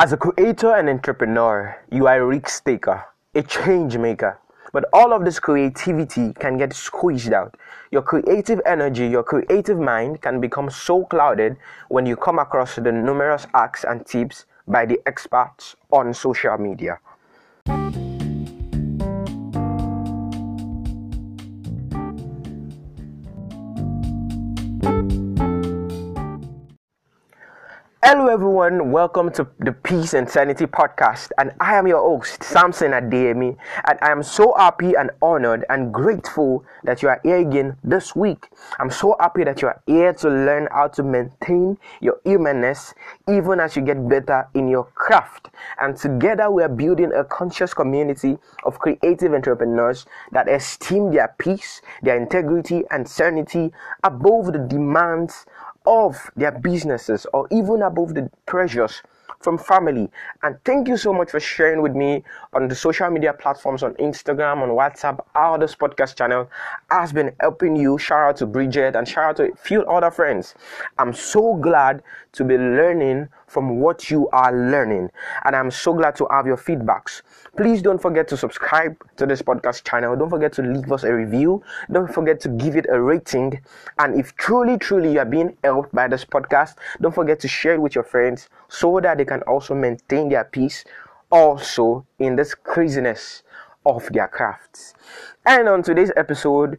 As a creator and entrepreneur, you are a risk taker, a change maker. But all of this creativity can get squeezed out. Your creative energy, your creative mind can become so clouded when you come across the numerous acts and tips by the experts on social media. Hello, everyone. Welcome to the Peace and Sanity podcast. And I am your host, Samson Adeyemi. And I am so happy and honored and grateful that you are here again this week. I'm so happy that you are here to learn how to maintain your humanness even as you get better in your craft. And together, we are building a conscious community of creative entrepreneurs that esteem their peace, their integrity, and sanity above the demands of their businesses or even above the pressures from family. And thank you so much for sharing with me on the social media platforms on Instagram, on WhatsApp, our this podcast channel has been helping you. Shout out to Bridget and shout out to a few other friends. I'm so glad to be learning from what you are learning. And I'm so glad to have your feedbacks. Please don't forget to subscribe to this podcast channel. Don't forget to leave us a review. Don't forget to give it a rating. And if truly, truly you are being helped by this podcast, don't forget to share it with your friends so that they can also maintain their peace also in this craziness of their crafts. And on today's episode,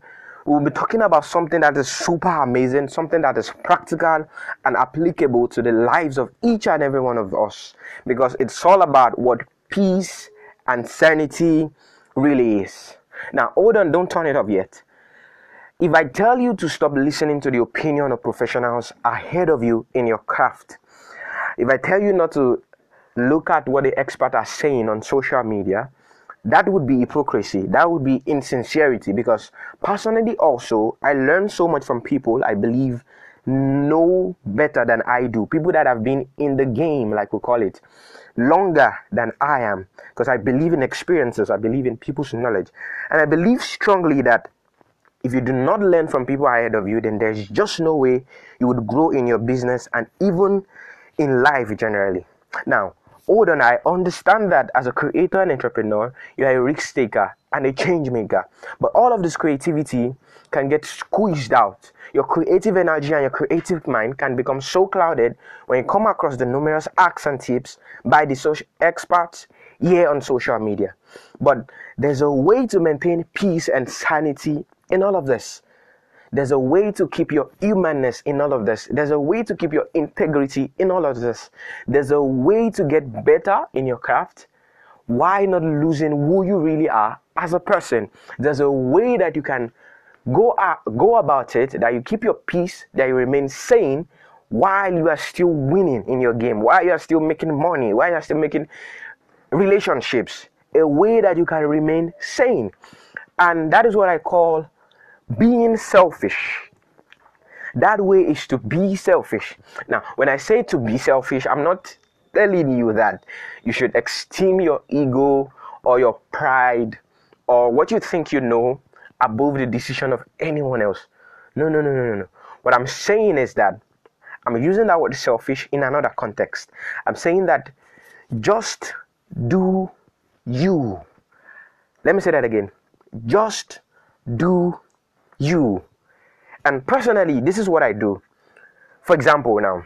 we'll be talking about something that is super amazing, something that is practical and applicable to the lives of each and every one of us because it's all about what peace and sanity really is. Now, hold on, don't turn it off yet. If I tell you to stop listening to the opinion of professionals ahead of you in your craft, if I tell you not to look at what the experts are saying on social media, that would be hypocrisy that would be insincerity because personally also i learn so much from people i believe know better than i do. People that have been in the game like we call it longer than i am because i believe in experiences i believe in people's knowledge. And i believe strongly that if you do not learn from people ahead of you then there's just no way you would grow in your business and even in life generally. Now hold on, I understand that as a creator and entrepreneur, you are a risk taker and a change maker. But all of this creativity can get squeezed out. Your creative energy and your creative mind can become so clouded when you come across the numerous acts and tips by the social experts here on social media. But there's a way to maintain peace and sanity in all of this. There's a way to keep your humanness in all of this. There's a way to keep your integrity in all of this. There's a way to get better in your craft. Why not losing who you really are as a person? There's a way that you can go out, go about it, that you keep your peace, that you remain sane while you are still winning in your game, while you are still making money, while you are still making relationships. A way that you can remain sane. And that is what I call being selfish. That way is to be selfish. Now, when I say to be selfish, I'm not telling you that you should esteem your ego or your pride or what you think you know above the decision of anyone else. No, no, no, no, no. What I'm saying is that I'm using that word selfish in another context. I'm saying that just do you. Let me say that again. Just do you. And personally, this is what I do. For example, now,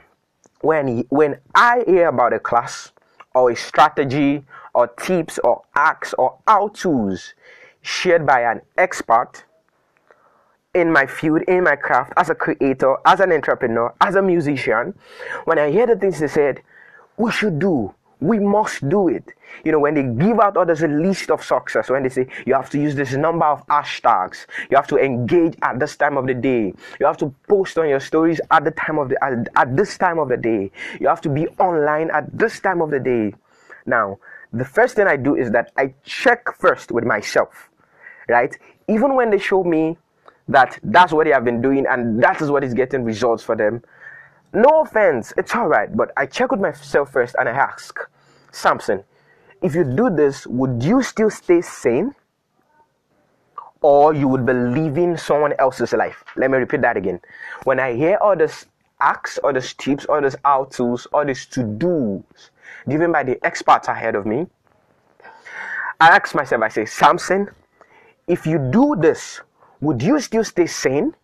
when when I hear about a class or a strategy or tips or acts or how-tos shared by an expert in my field, in my craft, as a creator, as an entrepreneur, as a musician, when I hear the things they said, we should do, we must do it. You know, when they give out others a list of success, when they say you have to use this number of hashtags, you have to engage at this time of the day, you have to post on your stories at the time of the at, at this time of the day, you have to be online at this time of the day. Now, the first thing I do is that I check first with myself, right? Even when they show me that that's what they have been doing and that is what is getting results for them. No offense, it's all right, but I check with myself first and I ask, Samson, if you do this, would you still stay sane? Or you would be living someone else's life? Let me repeat that again. When I hear others acts, all these tips, all these how to's, all these to do's given by the experts ahead of me, I ask myself, I say, Samson, if you do this, would you still stay sane?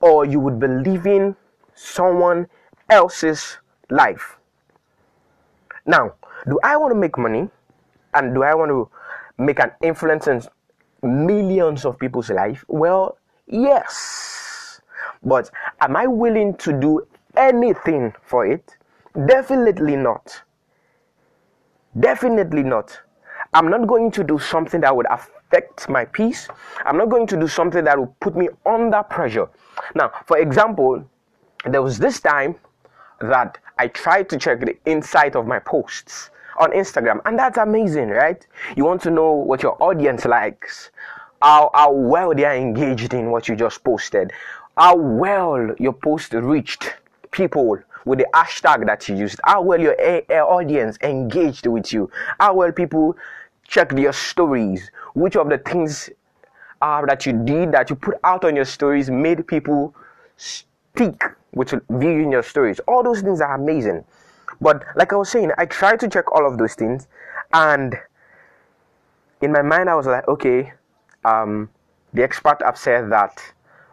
Or you would be living someone else's life? Now, do I want to make money? And do I want to make an influence in millions of people's life? Well, yes. But am I willing to do anything for it? Definitely not. Definitely not. I'm not going to do something that would affect my peace. I'm not going to do something that will put me under pressure. Now, for example, there was this time that I try to check the insight of my posts on Instagram, and that's amazing, right? You want to know what your audience likes, how, how well they are engaged in what you just posted, how well your post reached people with the hashtag that you used, how well your a- a audience engaged with you, how well people checked your stories, which of the things uh, that you did that you put out on your stories made people stick with viewing your stories. All those things are amazing. But like I was saying, I tried to check all of those things, and in my mind, I was like, okay, um, the expert have said that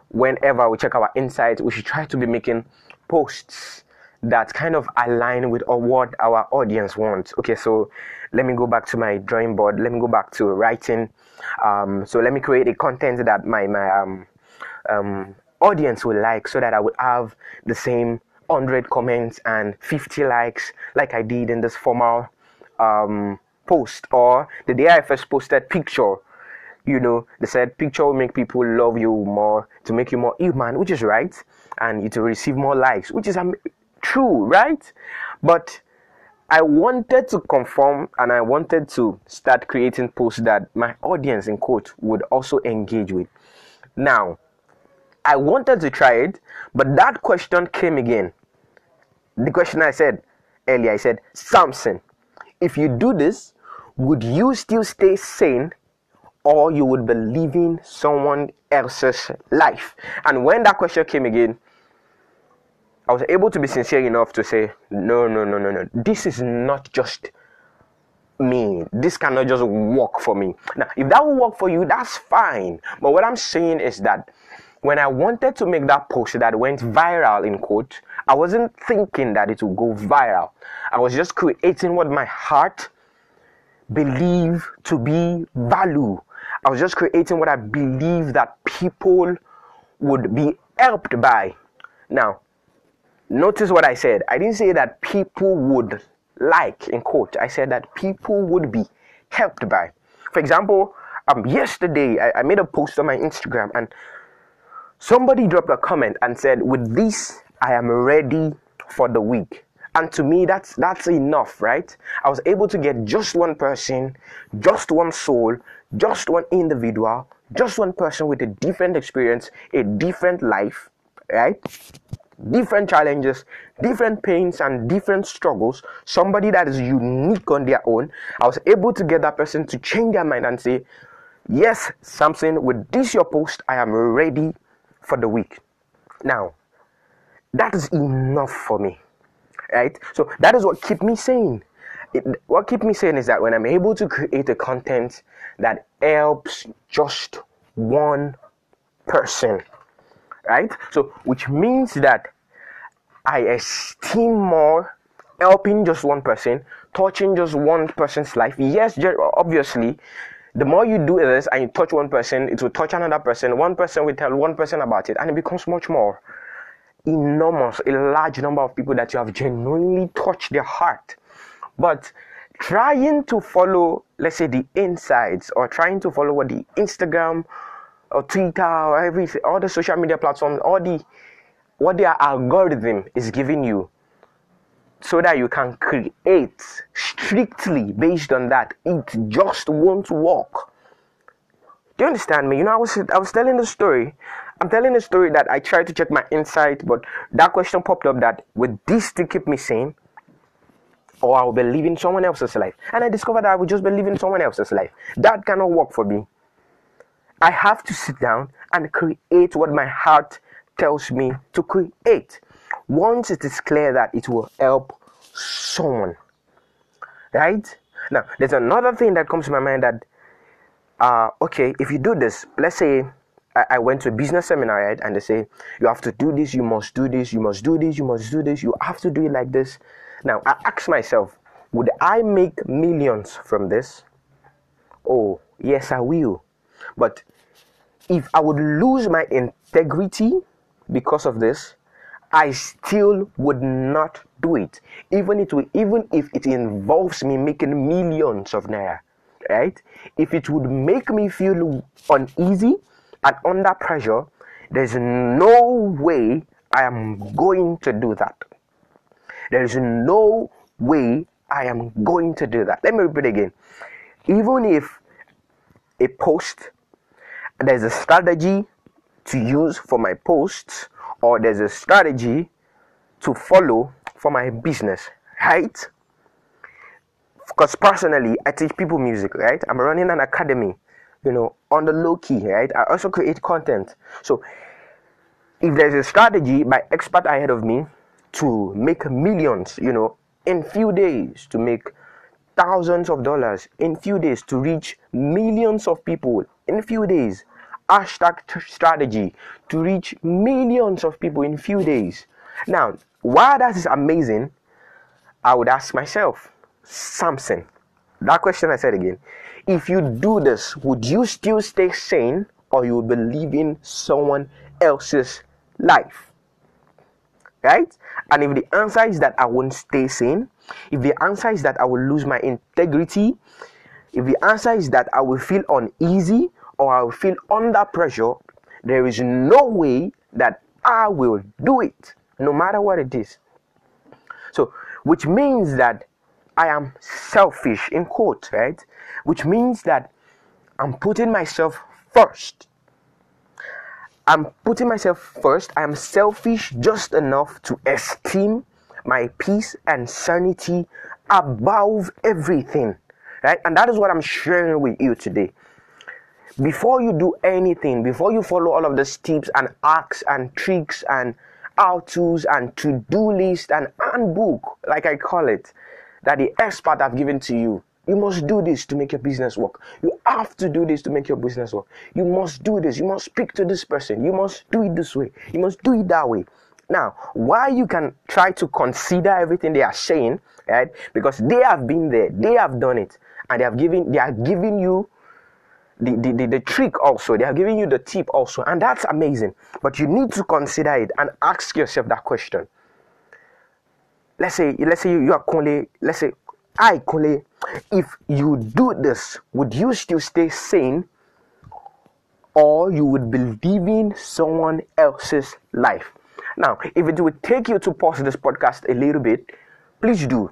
whenever we check our insights, we should try to be making posts that kind of align with what our audience wants. Okay, so let me go back to my drawing board. Let me go back to writing. Um, so let me create a content that my my um, um, audience will like, so that I would have the same 100 comments and 50 likes like I did in this formal um, post or the day I first posted picture. You know they said picture will make people love you more to make you more human which is right and you to receive more likes which is um, true right? But I wanted to conform and I wanted to start creating posts that my audience in quote would also engage with. Now I wanted to try it but that question came again the question I said earlier, I said, Samson, if you do this, would you still stay sane or you would be living someone else's life? And when that question came again, I was able to be sincere enough to say, no, no, no, no, no. This is not just me. This cannot just work for me. Now, if that will work for you, that's fine. But what I'm saying is that when I wanted to make that post that went viral in quote, I wasn't thinking that it would go viral. I was just creating what my heart believed to be value. I was just creating what I believe that people would be helped by. Now, notice what I said. I didn't say that people would like in quote. I said that people would be helped by. For example, um, yesterday I, I made a post on my Instagram and Somebody dropped a comment and said, With this, I am ready for the week. And to me, that's that's enough, right? I was able to get just one person, just one soul, just one individual, just one person with a different experience, a different life, right? Different challenges, different pains, and different struggles. Somebody that is unique on their own. I was able to get that person to change their mind and say, Yes, Samson, with this your post, I am ready for the week. Now, that is enough for me, right? So that is what keep me sane. It, what keep me sane is that when I'm able to create a content that helps just one person, right? So which means that I esteem more helping just one person, touching just one person's life. Yes, obviously, the more you do this and you touch one person, it will touch another person. One person will tell one person about it, and it becomes much more enormous, a large number of people that you have genuinely touched their heart. But trying to follow, let's say, the insights or trying to follow what the Instagram or Twitter or everything, all the social media platforms, all the what their algorithm is giving you so that you can create strictly based on that. It just won't work. Do you understand me? You know, I was I was telling the story. I'm telling the story that I tried to check my insight, but that question popped up that would this to keep me sane? Or I will be living someone else's life. And I discovered that I would just be living someone else's life. That cannot work for me. I have to sit down and create what my heart tells me to create. Once it is clear that it will help someone. Right? Now, there's another thing that comes to my mind that, uh, okay, if you do this, let's say I, went to a business seminar, right, and they say, you have to do this, you must do this, you must do this, you must do this, you have to do it like this. Now, I ask myself, would I make millions from this? Oh, yes, I will. But if I would lose my integrity because of this, I still would not do it, even it will, even if it involves me making millions of naira, right? If it would make me feel uneasy and under pressure, there's no way I am going to do that. There is no way I am going to do that. Let me repeat again. Even if a post, there's a strategy to use for my posts, or there's a strategy to follow for my business, right? Because personally, I teach people music, right? I'm running an academy, you know, on the low key, right? I also create content. So, if there's a strategy by expert ahead of me to make millions, you know, in few days, to make thousands of dollars in few days, to reach millions of people in few days, hashtag strategy to reach millions of people in few days. Now, while that is amazing, I would ask myself, Samson, that question I said again, if you do this, would you still stay sane or you will be living someone else's life? Right? And if the answer is that I won't stay sane, if the answer is that I will lose my integrity, if the answer is that I will feel uneasy or I will feel under pressure, there is no way that I will do it, no matter what it is. So, which means that I am selfish, in quote, right? Which means that I'm putting myself first. I'm putting myself first. I am selfish just enough to esteem my peace and sanity above everything, right? And that is what I'm sharing with you today before you do anything, before you follow all of the tips and acts and tricks and how to's and to-do list and handbook, like I call it, that the expert have given to you. You must do this to make your business work. You have to do this to make your business work. You must do this. You must speak to this person. You must do it this way. You must do it that way. Now, why you can try to consider everything they are saying, right? Because they have been there, they have done it, and they have given they are giving you the, the, the, trick also. They are giving you the tip also. And that's amazing. But you need to consider it and ask yourself that question. Let's say, let's say you, you are Kole, let's say I Kole, if you do this, would you still stay sane? Or you would be living someone else's life. Now, if it would take you to pause this podcast a little bit, please do.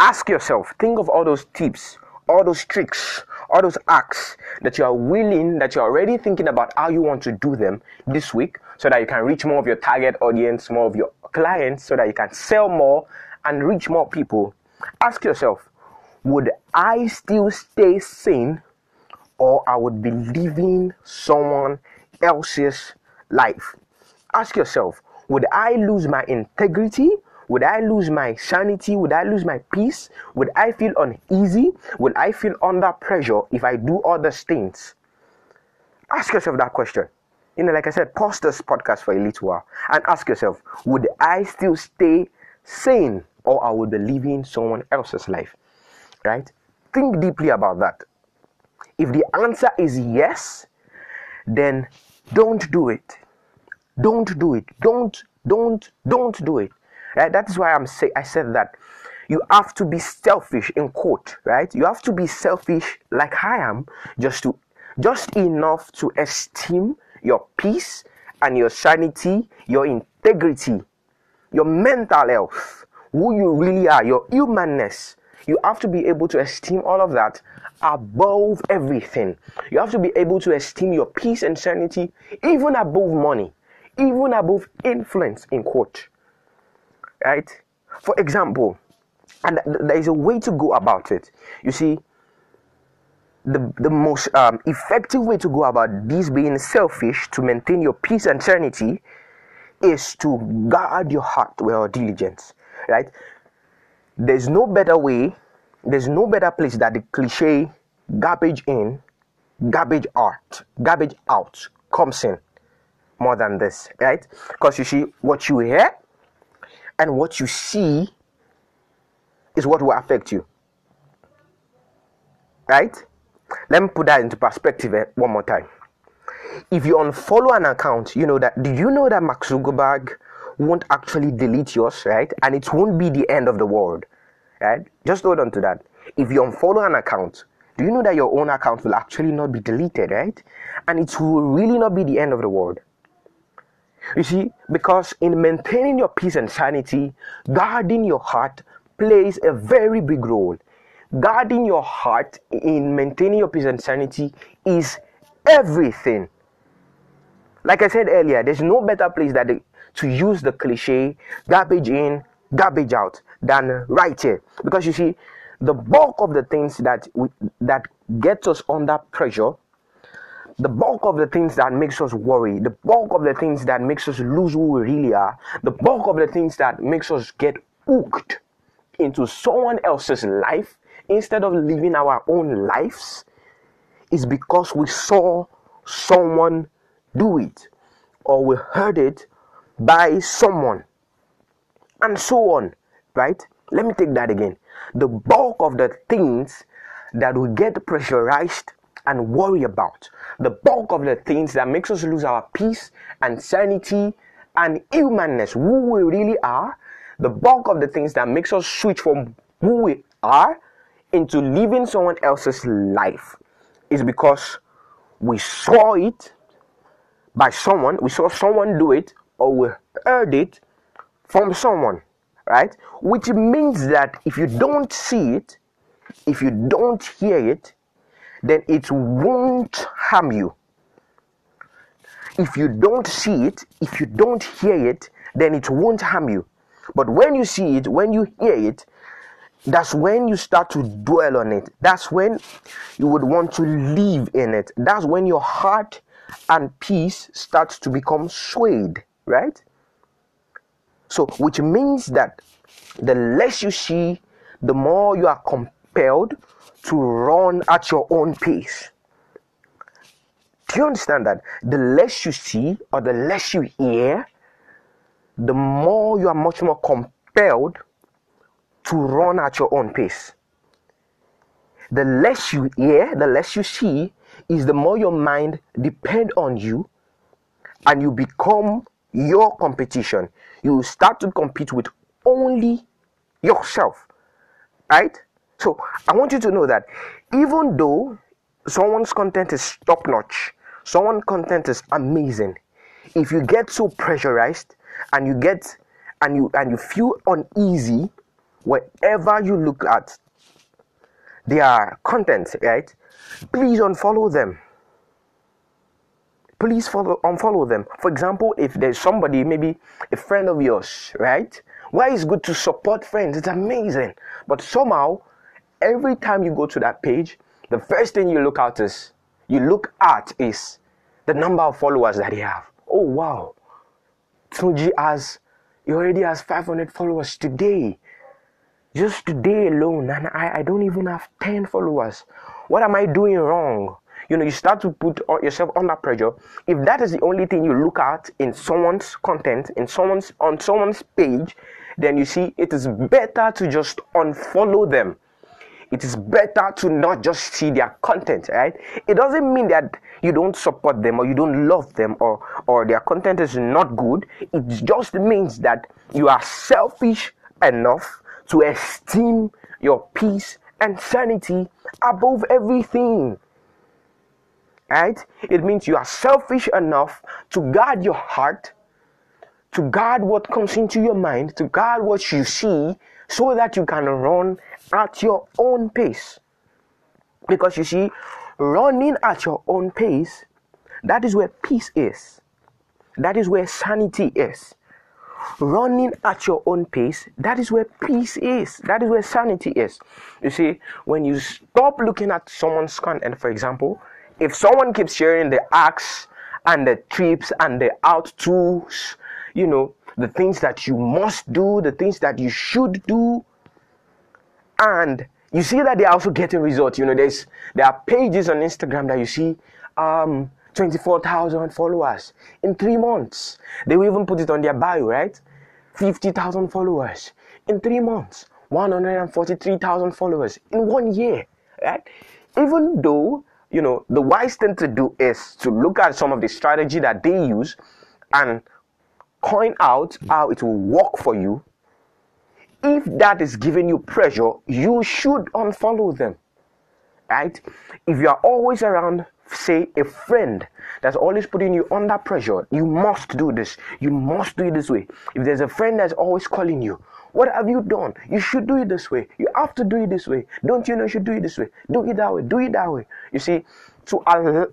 Ask yourself, think of all those tips, all those tricks, all those acts that you are willing, that you're already thinking about how you want to do them this week so that you can reach more of your target audience, more of your clients, so that you can sell more and reach more people. Ask yourself, would I still stay sane or I would be living someone else's life? Ask yourself, would I lose my integrity would I lose my sanity? Would I lose my peace? Would I feel uneasy? Would I feel under pressure if I do all these things? Ask yourself that question. You know, like I said, pause this podcast for a little while and ask yourself, would I still stay sane or I would be living someone else's life? Right? Think deeply about that. If the answer is yes, then don't do it. Don't do it. Don't, don't, don't do it. That is why I'm say I said that you have to be selfish in quote, right? You have to be selfish like I am just to just enough to esteem your peace and your sanity, your integrity, your mental health, who you really are, your humanness. You have to be able to esteem all of that above everything. You have to be able to esteem your peace and sanity even above money, even above influence in quote right? For example, and there is a way to go about it. You see, the, the most um, effective way to go about this being selfish to maintain your peace and sanity is to guard your heart with your diligence, right? There's no better way, there's no better place that the cliche garbage in, garbage out, garbage out comes in more than this, right? Because you see, what you hear and what you see is what will affect you, right? Let me put that into perspective eh, one more time. If you unfollow an account, you know that. Do you know that Mark Zuckerberg won't actually delete yours, right? And it won't be the end of the world, right? Just hold on to that. If you unfollow an account, do you know that your own account will actually not be deleted, right? And it will really not be the end of the world. You see, because in maintaining your peace and sanity, guarding your heart plays a very big role. Guarding your heart in maintaining your peace and sanity is everything. Like I said earlier, there's no better place that to use the cliche garbage in, garbage out than right here. Because you see, the bulk of the things that we, that gets us under pressure the bulk of the things that makes us worry the bulk of the things that makes us lose who we really are the bulk of the things that makes us get hooked into someone else's life instead of living our own lives is because we saw someone do it or we heard it by someone and so on right? Let me take that again. The bulk of the things that we get pressurized and worry about the bulk of the things that makes us lose our peace and sanity and humanness who we really are the bulk of the things that makes us switch from who we are into living someone else's life is because we saw it by someone we saw someone do it or we heard it from someone right? Which means that if you don't see it, if you don't hear it, then it won't harm you. If you don't see it, if you don't hear it, then it won't harm you. But when you see it, when you hear it, that's when you start to dwell on it. That's when you would want to live in it. That's when your heart and peace starts to become swayed, right? So, which means that the less you see, the more you are compelled to run at your own pace. Do you understand that? The less you see or the less you hear, the more you are much more compelled to run at your own pace. The less you hear, the less you see, is the more your mind depend on you and you become your competition you start to compete with only yourself. Right? So I want you to know that even though someone's content is top notch, someone's content is amazing, if you get so pressurized and you get and you and you feel uneasy wherever you look at their content, right? Please unfollow them please follow unfollow them. For example, if there's somebody, maybe a friend of yours, right? Why it's good to support friends? It's amazing. But somehow, every time you go to that page, the first thing you look at is you look at is the number of followers that he have. Oh wow. Tunji has he already has 500 followers today. Just today alone, and I, I don't even have 10 followers. What am I doing wrong? you know you start to put yourself under pressure if that is the only thing you look at in someone's content in someone's on someone's page then you see it is better to just unfollow them it is better to not just see their content right it doesn't mean that you don't support them or you don't love them or or their content is not good it just means that you are selfish enough to esteem your peace and sanity above everything right? It means you are selfish enough to guard your heart, to guard what comes into your mind, to guard what you see, so that you can run at your own pace. Because you see, running at your own pace, that is where peace is. That is where sanity is. Running at your own pace, that is where peace is. That is where sanity is. You see, when you stop looking at someone's content, for example, if someone keeps sharing the acts and the trips and the out tools, you know, the things that you must do, the things that you should do. And you see that they're also getting results. You know, there's there are pages on Instagram that you see um 24,000 followers in three months. They will even put it on their bio, right? 50,000 followers in three months. 143,000 followers in one year, right? Even though, you know, the wise thing to do is to look at some of the strategy that they use and coin out how it will work for you. If that is giving you pressure, you should unfollow them, right? If you are always around say a friend that's always putting you under pressure you must do this. You must do it this way. If there's a friend that's always calling you what have you done? You should do it this way. You have to do it this way. Don't you know you should do it this way? Do it that way. Do it that way. You see to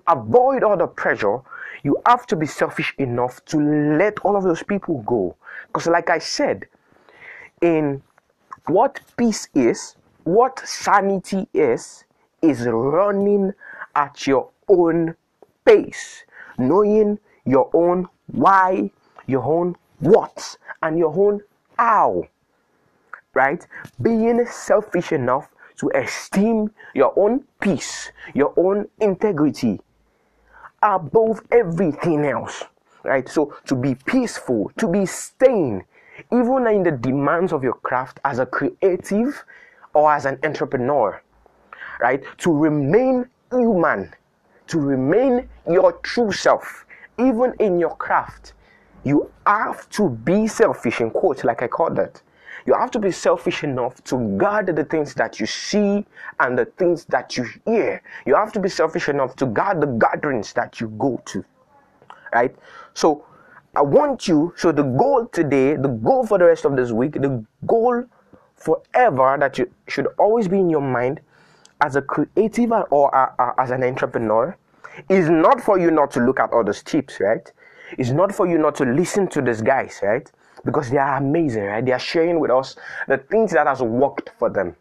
avoid all the pressure you have to be selfish enough to let all of those people go because like i said in what peace is what sanity is is running at your own pace, knowing your own why, your own what, and your own how. Right? Being selfish enough to esteem your own peace, your own integrity above everything else. Right? So to be peaceful, to be staying, even in the demands of your craft as a creative or as an entrepreneur, right? To remain human to remain your true self, even in your craft, you have to be selfish, in quotes, like I call that. You have to be selfish enough to guard the things that you see and the things that you hear. You have to be selfish enough to guard the gatherings that you go to. Right? So, I want you, so the goal today, the goal for the rest of this week, the goal forever that you should always be in your mind as a creative or a, a, as an entrepreneur is not for you not to look at others' tips, right? It's not for you not to listen to these guys, right? Because they are amazing, right? They are sharing with us the things that has worked for them,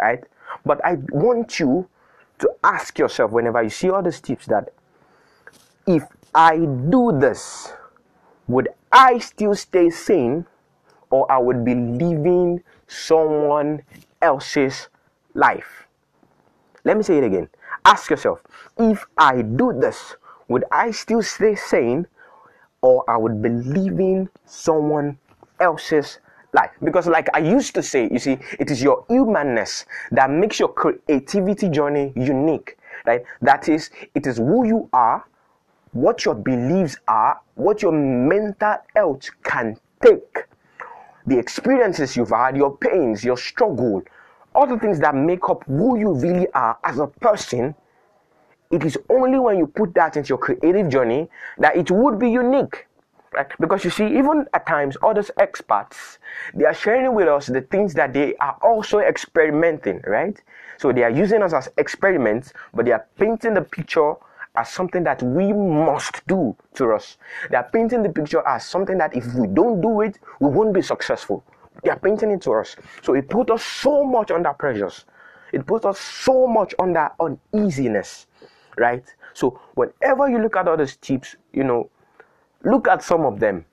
right? But I want you to ask yourself whenever you see all these tips that if I do this, would I still stay sane or I would be living someone else's life? Let me say it again. Ask yourself, if I do this, would I still stay sane or I would be living someone else's life? Because, like I used to say, you see, it is your humanness that makes your creativity journey unique, right? That is, it is who you are, what your beliefs are, what your mental health can take, the experiences you've had, your pains, your struggle, all the things that make up who you really are as a person, it is only when you put that into your creative journey that it would be unique. Right? Because you see, even at times, others experts, they are sharing with us the things that they are also experimenting, right? So they are using us as experiments, but they are painting the picture as something that we must do to us. They are painting the picture as something that if we don't do it, we won't be successful. They are painting it to us. So it put us so much under pressures. It put us so much under uneasiness, right? So whenever you look at all these tips, you know, look at some of them.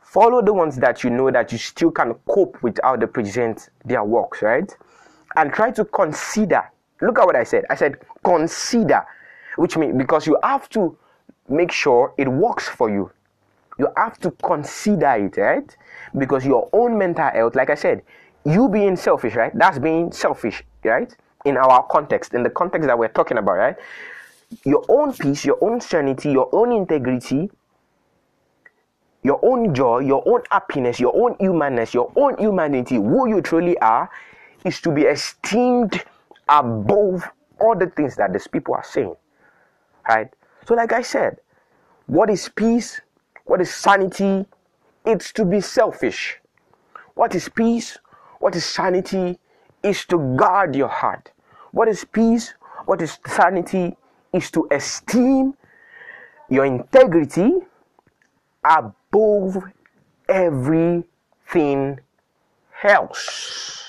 Follow the ones that you know that you still can cope with how they present their works, right? And try to consider. Look at what I said. I said consider, which means because you have to make sure it works for you. You have to consider it, right? Because your own mental health, like I said, you being selfish, right? That's being selfish, right? In our context, in the context that we're talking about, right? Your own peace, your own sanity, your own integrity, your own joy, your own happiness, your own humanness, your own humanity, who you truly are, is to be esteemed above all the things that these people are saying. Right? So, like I said, what is peace? What is sanity? It's to be selfish. What is peace? What is sanity? Is to guard your heart. What is peace? What is sanity? Is to esteem your integrity above everything else.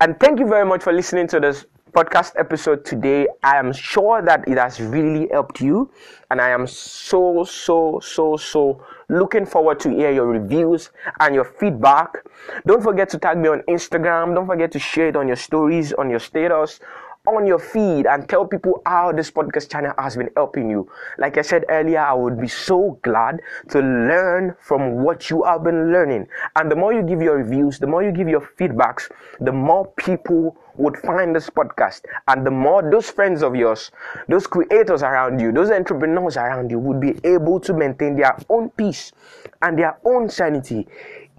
And thank you very much for listening to this podcast episode today. I am sure that it has really helped you, and I am so, so, so, so looking forward to hear your reviews and your feedback. Don't forget to tag me on Instagram. Don't forget to share it on your stories, on your status, on your feed and tell people how this podcast channel has been helping you. Like I said earlier, I would be so glad to learn from what you have been learning. And the more you give your reviews, the more you give your feedbacks, the more people would find this podcast. And the more those friends of yours, those creators around you, those entrepreneurs around you would be able to maintain their own peace and their own sanity,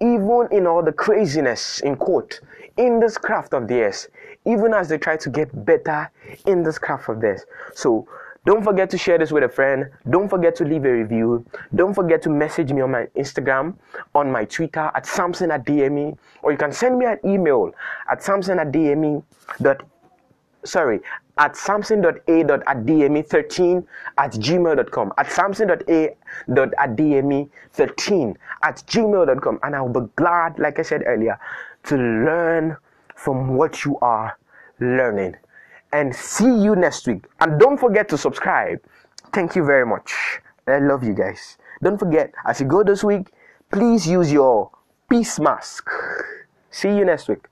even in all the craziness, in quote, in this craft of theirs even as they try to get better in this craft of theirs. So don't forget to share this with a friend. Don't forget to leave a review. Don't forget to message me on my Instagram, on my Twitter at Samson Adeyemi, or you can send me an email at Samson Adeyemi. Dot, sorry, at samson.a.adme13 at gmail.com. At samson.a.adme13 at gmail.com. And I'll be glad, like I said earlier, to learn from what you are learning. And see you next week. And don't forget to subscribe. Thank you very much. I love you guys. Don't forget, as you go this week, please use your peace mask. See you next week.